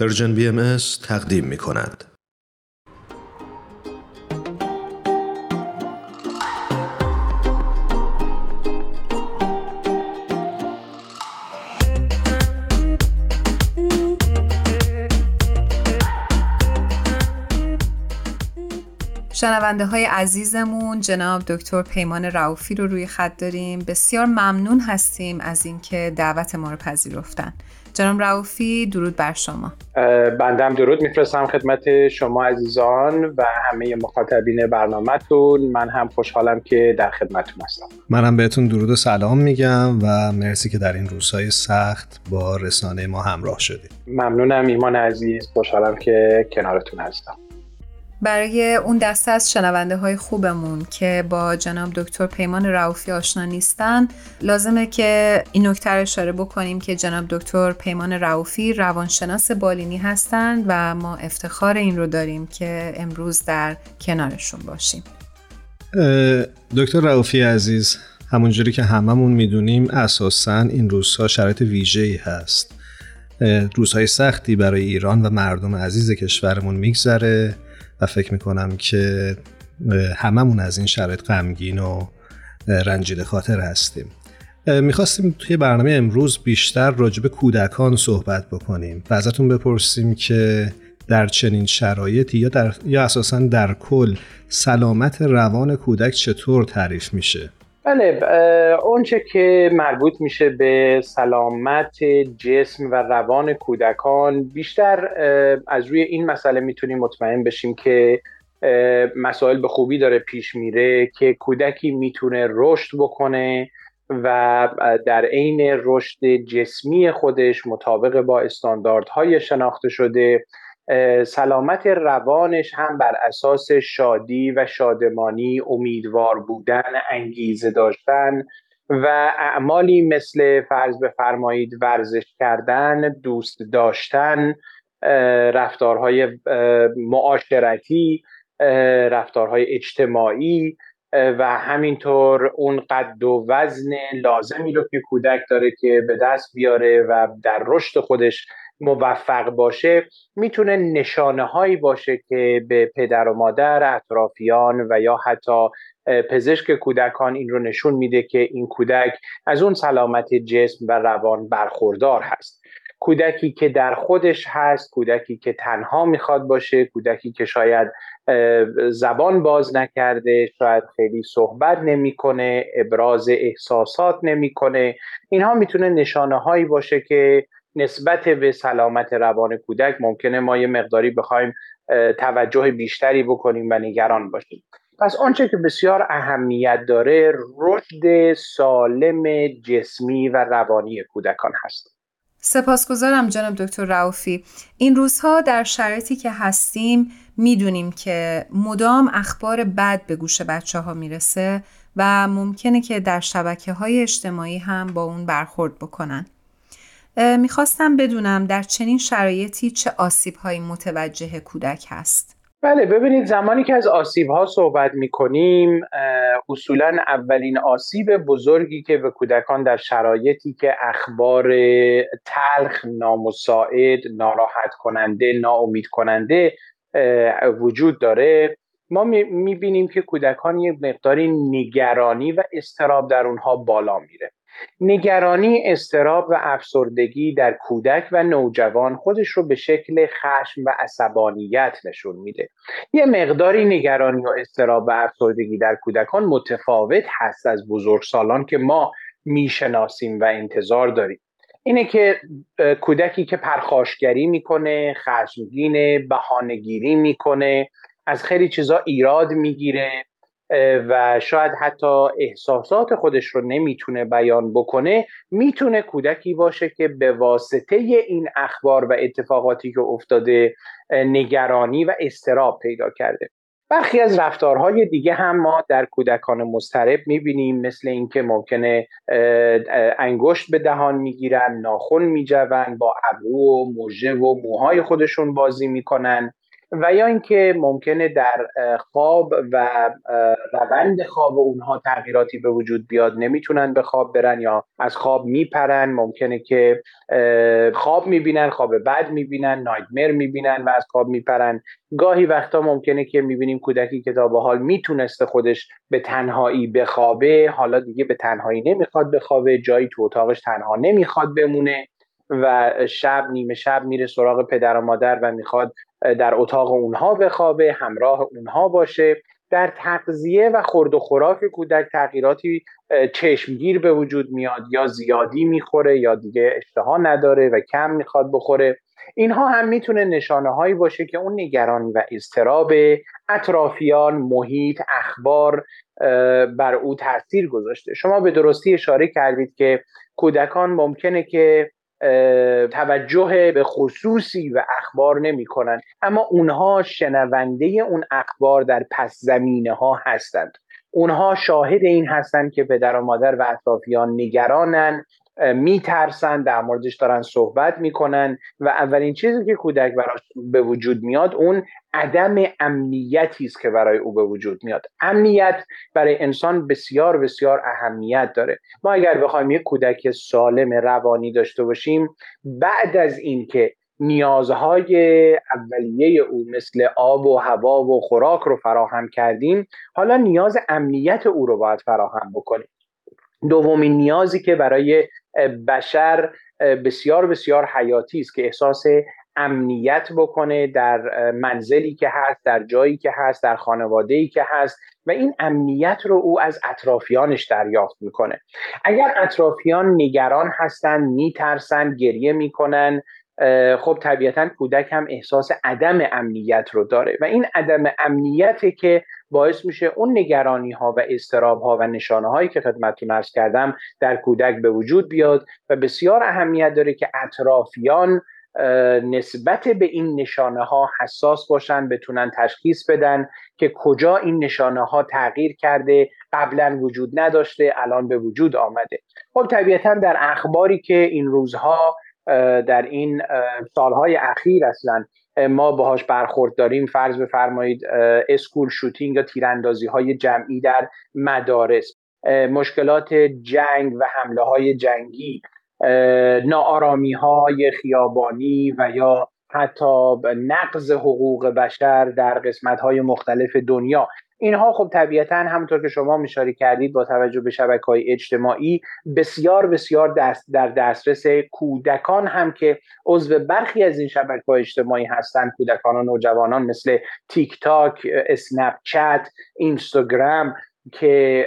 پرژن بی ام تقدیم می کند. شنونده های عزیزمون جناب دکتر پیمان رعوفی رو روی خط داریم بسیار ممنون هستیم از اینکه دعوت ما رو پذیرفتن جناب رعوفی درود بر شما. بندم درود میفرستم خدمت شما عزیزان و همه مخاطبین برنامهتون. من هم خوشحالم که در خدمتتون هستم. منم بهتون درود و سلام میگم و مرسی که در این روزهای سخت با رسانه ما همراه شدید. ممنونم ایمان عزیز. خوشحالم که کنارتون هستم. برای اون دسته از شنونده های خوبمون که با جناب دکتر پیمان رعوفی آشنا نیستن لازمه که این نکته رو اشاره بکنیم که جناب دکتر پیمان رعوفی روانشناس بالینی هستند و ما افتخار این رو داریم که امروز در کنارشون باشیم. دکتر رعوفی عزیز همونجوری که هممون می‌دونیم اساسا این روزها شرایط ویژه‌ای هست. روزهای سختی برای ایران و مردم عزیز کشورمون میگذره. و فکر می‌کنم که هممون از این شرایط غمگین و رنجیده خاطر هستیم می‌خواستیم توی برنامه امروز بیشتر راجب کودکان صحبت بکنیم و ازتون بپرسیم که در چنین شرایطی یا, در، یا اساسا در کل سلامت روان کودک چطور تعریف میشه؟ بله اونچه که مربوط میشه به سلامت جسم و روان کودکان بیشتر از روی این مسئله می‌تونیم مطمئن بشیم که مسائل به خوبی داره پیش میره که کودکی می‌تونه رشد بکنه و در عین رشد جسمی خودش مطابق با استانداردهای شناخته شده سلامت روانش هم بر اساس شادی و شادمانی امیدوار بودن انگیزه داشتن و اعمالی مثل فرض بفرمایید ورزش کردن دوست داشتن رفتارهای معاشرتی رفتارهای اجتماعی و همینطور اون قد و وزن لازمی رو که کودک داره که به دست بیاره و در رشد خودش موفق باشه می‌تونه نشانه هایی باشه که به پدر و مادر اطرافیان و یا حتی پزشک کودکان این رو نشون میده که این کودک از اون سلامت جسم و روان برخوردار هست. کودکی که در خودش هست کودکی که تنها می‌خواد باشه کودکی که شاید زبان باز نکرده شاید خیلی صحبت نمی‌کنه ابراز احساسات نمی‌کنه. اینها می‌تونه نشانه هایی باشه که نسبت به سلامت روان کودک ممکنه ما یه مقداری بخوایم توجه بیشتری بکنیم و نگران باشیم. پس آنچه که بسیار اهمیت داره رشد سالم جسمی و روانی کودکان هست. سپاسگزارم جناب دکتر رعوفی این روزها در شرایطی که هستیم می‌دونیم که مدام اخبار بد به گوش بچه ها می‌رسه و ممکنه که در شبکه های اجتماعی هم با اون برخورد بکنن. می‌خواستم بدونم در چنین شرایطی چه آسیب هایی متوجه کودک هست. بله ببینید زمانی که از آسیب ها صحبت می کنیم اصولا اولین آسیب بزرگی که به کودکان در شرایطی که اخبار تلخ نامساعد ناراحت کننده ناامید کننده وجود داره ما می بینیم که کودکان یک مقداری نگرانی و استراب در اونها بالا میره. نگرانی استراب و افسردگی در کودک و نوجوان خودش رو به شکل خشم و عصبانیت نشون میده. یه مقداری نگرانی و استراب و افسردگی در کودکان متفاوت هست از بزرگسالان که ما می‌شناسیم و انتظار داریم. اینه که کودکی که پرخاشگری می‌کنه خشمگین بهانهگیری می‌کنه از خیلی چیزا ایراد می‌گیره. و شاید حتی احساسات خودش رو نمی‌تونه بیان بکنه می‌تونه کودکی باشه که به واسطه این اخبار و اتفاقاتی که افتاده نگرانی و استراب پیدا کرده. برخی از رفتارهای دیگه هم ما در کودکان مسترب می‌بینیم مثل اینکه ممکنه انگشت به دهان می‌گیرن ناخون میجون با ابرو و موژه و موهای خودشون بازی می‌کنن. و یا اینکه ممکنه در خواب و روند خواب اونها تغییراتی به وجود بیاد نمی‌تونن به خواب برن یا از خواب میپرن. ممکنه که خواب می‌بینن خواب بد می‌بینن نایتمر می‌بینن و از خواب میپرن. گاهی وقتا ممکنه که می‌بینیم کودکی که تا به حال می‌تونسته خودش به تنهایی بخوابه حالا دیگه به تنهایی نمی‌خواد بخوابه جایی تو اتاقش تنها نمی‌خواد بمونه و شب نیمه شب میره سراغ پدر و مادر و می‌خواد در اتاق اونها بخوابه همراه اونها باشه. در تغذیه و خورد و خوراک کودک تغییراتی چشمگیر به وجود میاد یا زیادی می‌خوره یا دیگه اشتها نداره و کم می‌خواد بخوره. اینها هم می‌تونه نشانه هایی باشه که اون نگرانی و اضطراب اطرافیان محیط اخبار بر او تاثیر گذاشته. شما به درستی اشاره کردید که کودکان ممکنه که توجه به خصوصی و اخبار نمی کنند اما اونها شنونده اون اخبار در پس زمینه ها هستند. اونها شاهد این هستند که پدر و مادر و اطرافیان نگرانن میترسن در موردش دارن صحبت می‌کنن و اولین چیزی که کودک براش به وجود میاد اون عدم امنیتی است که برای او به وجود میاد. امنیت برای انسان بسیار بسیار اهمیت داره. ما اگر بخوایم یک کودک سالم روانی داشته باشیم بعد از اینکه نیازهای اولیه او مثل آب و هوا و خوراک رو فراهم کردیم حالا نیاز امنیت او رو باید فراهم بکنیم. دومین نیازی که برای بشر بسیار بسیار حیاتی است که احساس امنیت بکنه در منزلی که هست در جایی که هست در خانواده که هست و این امنیت رو او از اطرافیانش دریافت می‌کنه. اگر اطرافیان نگران هستن میترسن گریه می‌کنن خب طبیعتا کودک هم احساس عدم امنیت رو داره و این عدم امنیته که باعث میشه اون نگرانی ها و استراب ها و نشانه هایی که خدمتتون ارز کردم در کودک به وجود بیاد و بسیار اهمیت داره که اطرافیان نسبت به این نشانه ها حساس باشن بتونن تشخیص بدن که کجا این نشانه ها تغییر کرده قبلا وجود نداشته الان به وجود آمده. خب طبیعتا در اخباری که این روزها در این سالهای اخیر اصلا ما باهاش برخورد داریم فرض بفرمایید اسکول شوتینگ یا تیراندازی های جمعی در مدارس. مشکلات جنگ و حمله های جنگی نارامی های خیابانی و یا حتی نقض حقوق بشر در قسمت های مختلف دنیا. اینها خب طبیعتا همونطور که شما مشاری کردید با توجه به شبکه های اجتماعی بسیار بسیار دست در دسترس کودکان هم که عضو برخی از این شبکه های اجتماعی هستند. کودکان و نوجوانان مثل تیک تاک، اسنپ چت، اینستاگرام که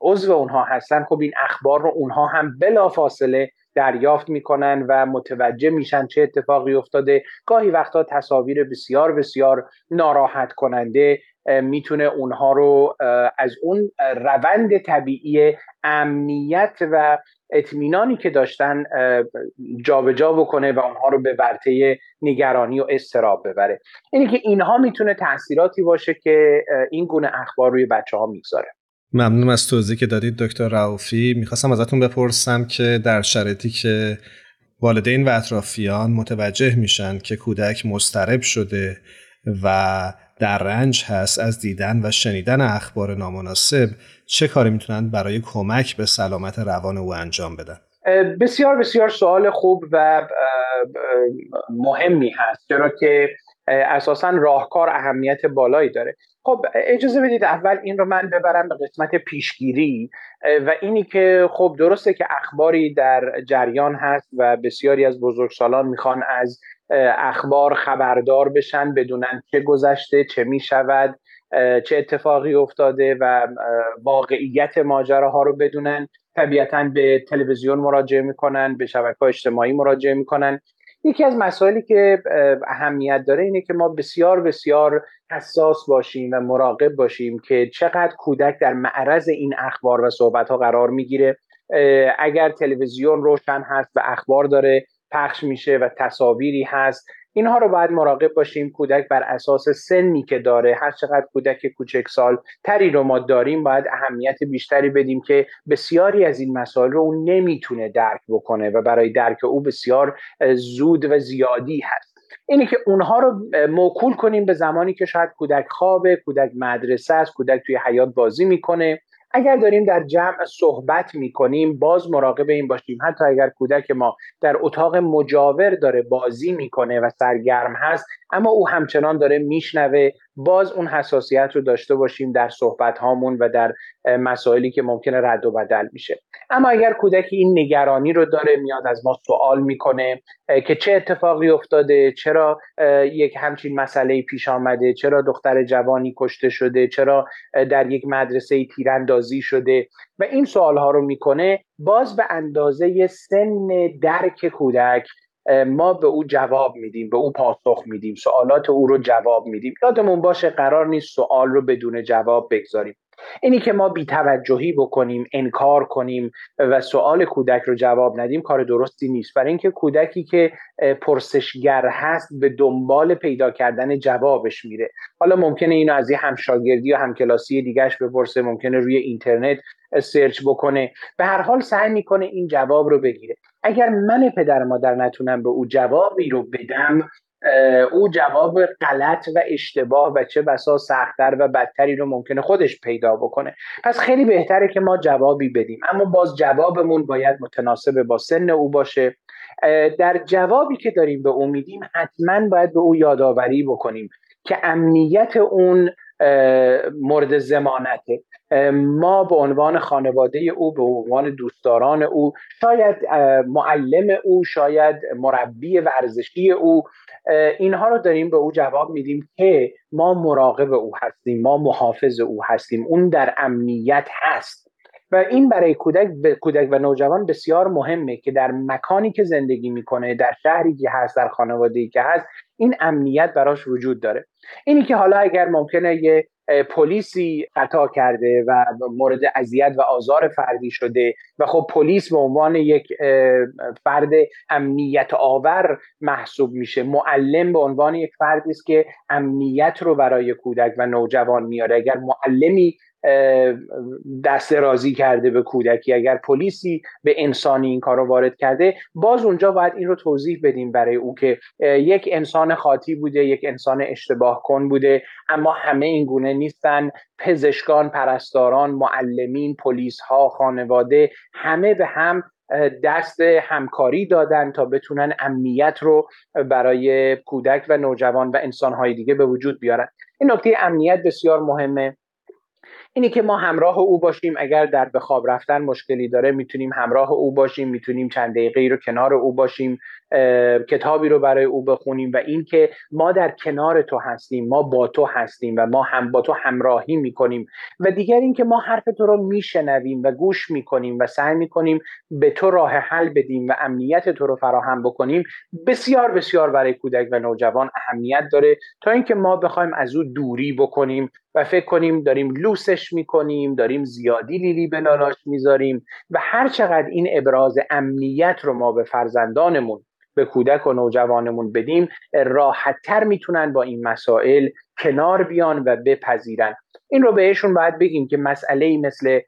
عضو اونها هستن خب این اخبار رو اونها هم بلافاصله دریافت می‌کنن و متوجه میشن چه اتفاقی افتاده. گاهی وقتا تصاویر بسیار بسیار ناراحت کننده می‌تونه اونها رو از اون روند طبیعی امنیت و اطمینانی که داشتن جابجا جا بکنه و اونها رو به ورطه نگرانی و استراب ببره. اینی که اینها می‌تونه تاثیراتی باشه که این گونه اخبار روی بچه ها می‌گذاره. ممنونم از توضیح که دادید دکتر رعوفی می‌خواستم ازتون بپرسم که در شرایطی که والدین و اطرافیان متوجه میشن که کودک مسترب شده و در رنج هست از دیدن و شنیدن اخبار نامناسب چه کاری می‌تونن برای کمک به سلامت روان او انجام بدن؟ بسیار بسیار سوال خوب و مهمی هست. چرا که اساسا راهکار اهمیت بالایی داره. خب اجازه بدید اول این رو من ببرم به قسمت پیشگیری و اینی که خب درسته که اخباری در جریان هست و بسیاری از بزرگسالان می‌خوان از اخبار خبردار بشن بدونن چه گذشته چه می‌شود چه اتفاقی افتاده و واقعیت ماجراها رو بدونن. طبیعتا به تلویزیون مراجعه می‌کنن به شبکه اجتماعی مراجعه می‌کنن. یکی از مسائلی که اهمیت داره اینه که ما بسیار بسیار حساس باشیم و مراقب باشیم که چقدر کودک در معرض این اخبار و صحبت ها قرار می‌گیره. اگر تلویزیون روشن هست و اخبار داره پخش میشه و تصاویری هست اینها رو باید مراقب باشیم. کودک بر اساس سنی که داره هر چقدر کودک کوچک سال تری رو ما داریم باید اهمیت بیشتری بدیم که بسیاری از این مسائل رو اون نمی‌تونه درک بکنه و برای درک او بسیار زود و زیادی هست. اینه که اونها رو موکول کنیم به زمانی که شاید کودک خوابه کودک مدرسه است کودک توی حیات بازی می‌کنه. اگر داریم در جمع صحبت می‌کنیم باز مراقب این باشیم. حتی اگر کودک ما در اتاق مجاور داره بازی می‌کنه و سرگرم هست اما او همچنان داره میشنوه باز اون حساسیت رو داشته باشیم در صحبت هامون و در مسائلی که ممکنه رد و بدل میشه. اما اگر کودکی این نگرانی رو داره میاد از ما سوال می‌کنه که چه اتفاقی افتاده چرا یک همچین مسئله پیش آمده چرا دختر جوانی کشته شده چرا در یک مدرسه تیراندازی شده و این سوال ها رو می‌کنه باز به اندازه سن درک کودک ما به او جواب میدیم به او پاسخ میدیم سوالات او رو جواب میدیم. یادمون باشه قرار نیست سوال رو بدون جواب بگذاریم. اینی که ما بیتوجهی بکنیم انکار کنیم و سوال کودک رو جواب ندیم کار درستی نیست. برای اینکه کودکی که پرسشگر هست به دنبال پیدا کردن جوابش میره. حالا ممکنه اینو از یه همشاگردی یا همکلاسی دیگهش بپرسه ممکنه روی اینترنت سرچ بکنه. به هر حال سعی می‌کنه این جواب رو بگیره. اگر من پدر مادر نتونم به او جوابی رو بدم او جواب غلط و اشتباه و چه بسا سختتر و بدتری رو ممکنه خودش پیدا بکنه. پس خیلی بهتره که ما جوابی بدیم. اما باز جوابمون باید متناسب با سن او باشه. در جوابی که داریم به او میدیم حتما باید به او یادآوری بکنیم که امنیت اون مورد زمانته. ما به عنوان خانواده او به عنوان دوستداران او شاید معلم او شاید مربی ورزشی او اینها رو داریم به او جواب میدیم که ما مراقب او هستیم ما محافظ او هستیم اون در امنیت هست. و این برای کودک کودک و نوجوان بسیار مهمه که در مکانی که زندگی می‌کنه در شهری که هست در خانواده‌ای که هست این امنیت براش وجود داره. اینی که حالا اگر ممکنه یه پلیسی خطا کرده و مورد اذیت و آزار فردی شده و خب پلیس به عنوان یک فرد امنیت آور محسوب میشه. معلم به عنوان یک فردی است که امنیت رو برای کودک و نوجوان میاره. اگر معلمی دست رازی کرده به کودکی. اگر پلیسی به انسانی این کار رو وارد کرده باز اونجا باید این رو توضیح بدیم برای او که یک انسان خاطی بوده یک انسان اشتباه کن بوده اما همه این گونه نیستن. پزشکان پرستاران معلمین پلیس ها خانواده همه به هم دست همکاری دادن تا بتونن امنیت رو برای کودک و نوجوان و انسانهای دیگه به وجود بیارن. این نکته امنیت بسیار مهمه. اینی که ما همراه او باشیم اگر در به خواب رفتن مشکلی داره می‌تونیم همراه او باشیم می‌تونیم چند دقیقه رو کنار او باشیم. کتابی رو برای او بخونیم و اینکه ما در کنار تو هستیم ما با تو هستیم و ما هم با تو همراهی می‌کنیم. و دیگر اینکه ما حرف تو رو میشنویم و گوش می‌کنیم و سعی می‌کنیم به تو راه حل بدیم و امنیت تو رو فراهم بکنیم بسیار بسیار برای کودک و نوجوان اهمیت داره. تا اینکه ما بخوایم از او دوری بکنیم و فکر کنیم داریم لوسش می‌کنیم داریم زیادی لیلی به لالاش می‌ذاریم و هر چقدر این ابراز امنیت رو ما به فرزندانمون به کودک و نوجوانمون بدیم راحتتر می‌تونن با این مسائل کنار بیان و بپذیرن. این رو بهشون باید بگیم که مسئله مثل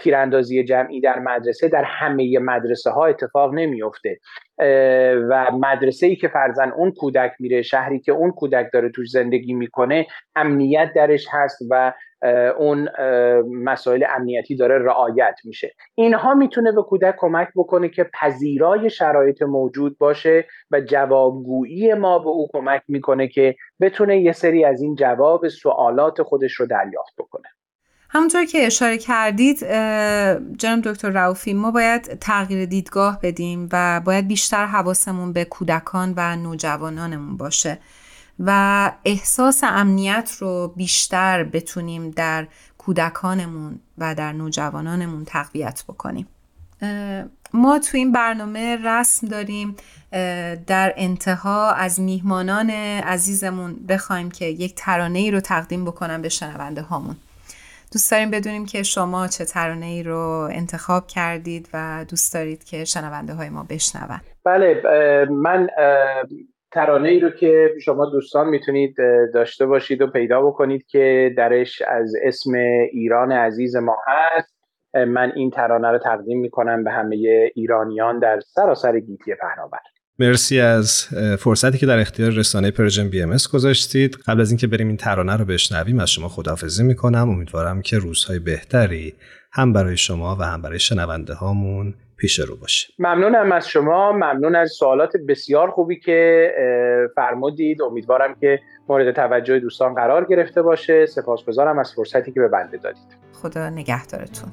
تیراندازی جمعی در مدرسه در همه مدرسه ها اتفاق نمیفته و مدرسه ای که فرزن اون کودک میره شهری که اون کودک داره توش زندگی می‌کنه امنیت درش هست و اون مسائل امنیتی داره رعایت میشه. اینها می‌تونه به کودک کمک بکنه که پذیرای شرایط موجود باشه و جوابگویی ما به او کمک می‌کنه که بتونه یه سری از این جواب سوالات خودش رو دریافت بکنه. همونطور که اشاره کردید جناب دکتر راوفی ما باید تغییر دیدگاه بدیم و باید بیشتر حواسمون به کودکان و نوجوانانمون باشه و احساس امنیت رو بیشتر بتونیم در کودکانمون و در نوجوانانمون تقویت بکنیم. ما تو این برنامه رسم داریم در انتها از میهمانان عزیزمون بخوایم که یک ترانه ای رو تقدیم بکنم به شنونده هامون. دوست داریم بدونیم که شما چه ترانه ای رو انتخاب کردید و دوست دارید که شنونده های ما بشنون. بله من ترانه ای رو که شما دوستان می‌تونید داشته باشید و پیدا بکنید که درش از اسم ایران عزیز ما هست. من این ترانه رو تقدیم می‌کنم به همه ایرانیان در سراسر گیتی پهناور. مرسی از فرصتی که در اختیار رسانه Persian BM گذاشتید. قبل از اینکه بریم این ترانه رو بشنویم از شما خداحافظی می‌کنم. امیدوارم که روزهای بهتری هم برای شما و هم برای شنونده هامون پیش رو باشه. ممنونم از شما. ممنون از سوالات بسیار خوبی که فرمودید. امیدوارم که مورد توجه دوستان قرار گرفته باشه. سپاسگزارم از فرصتی که به بنده دادید. خدا نگهدارتون.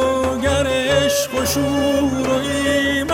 عشق و شور و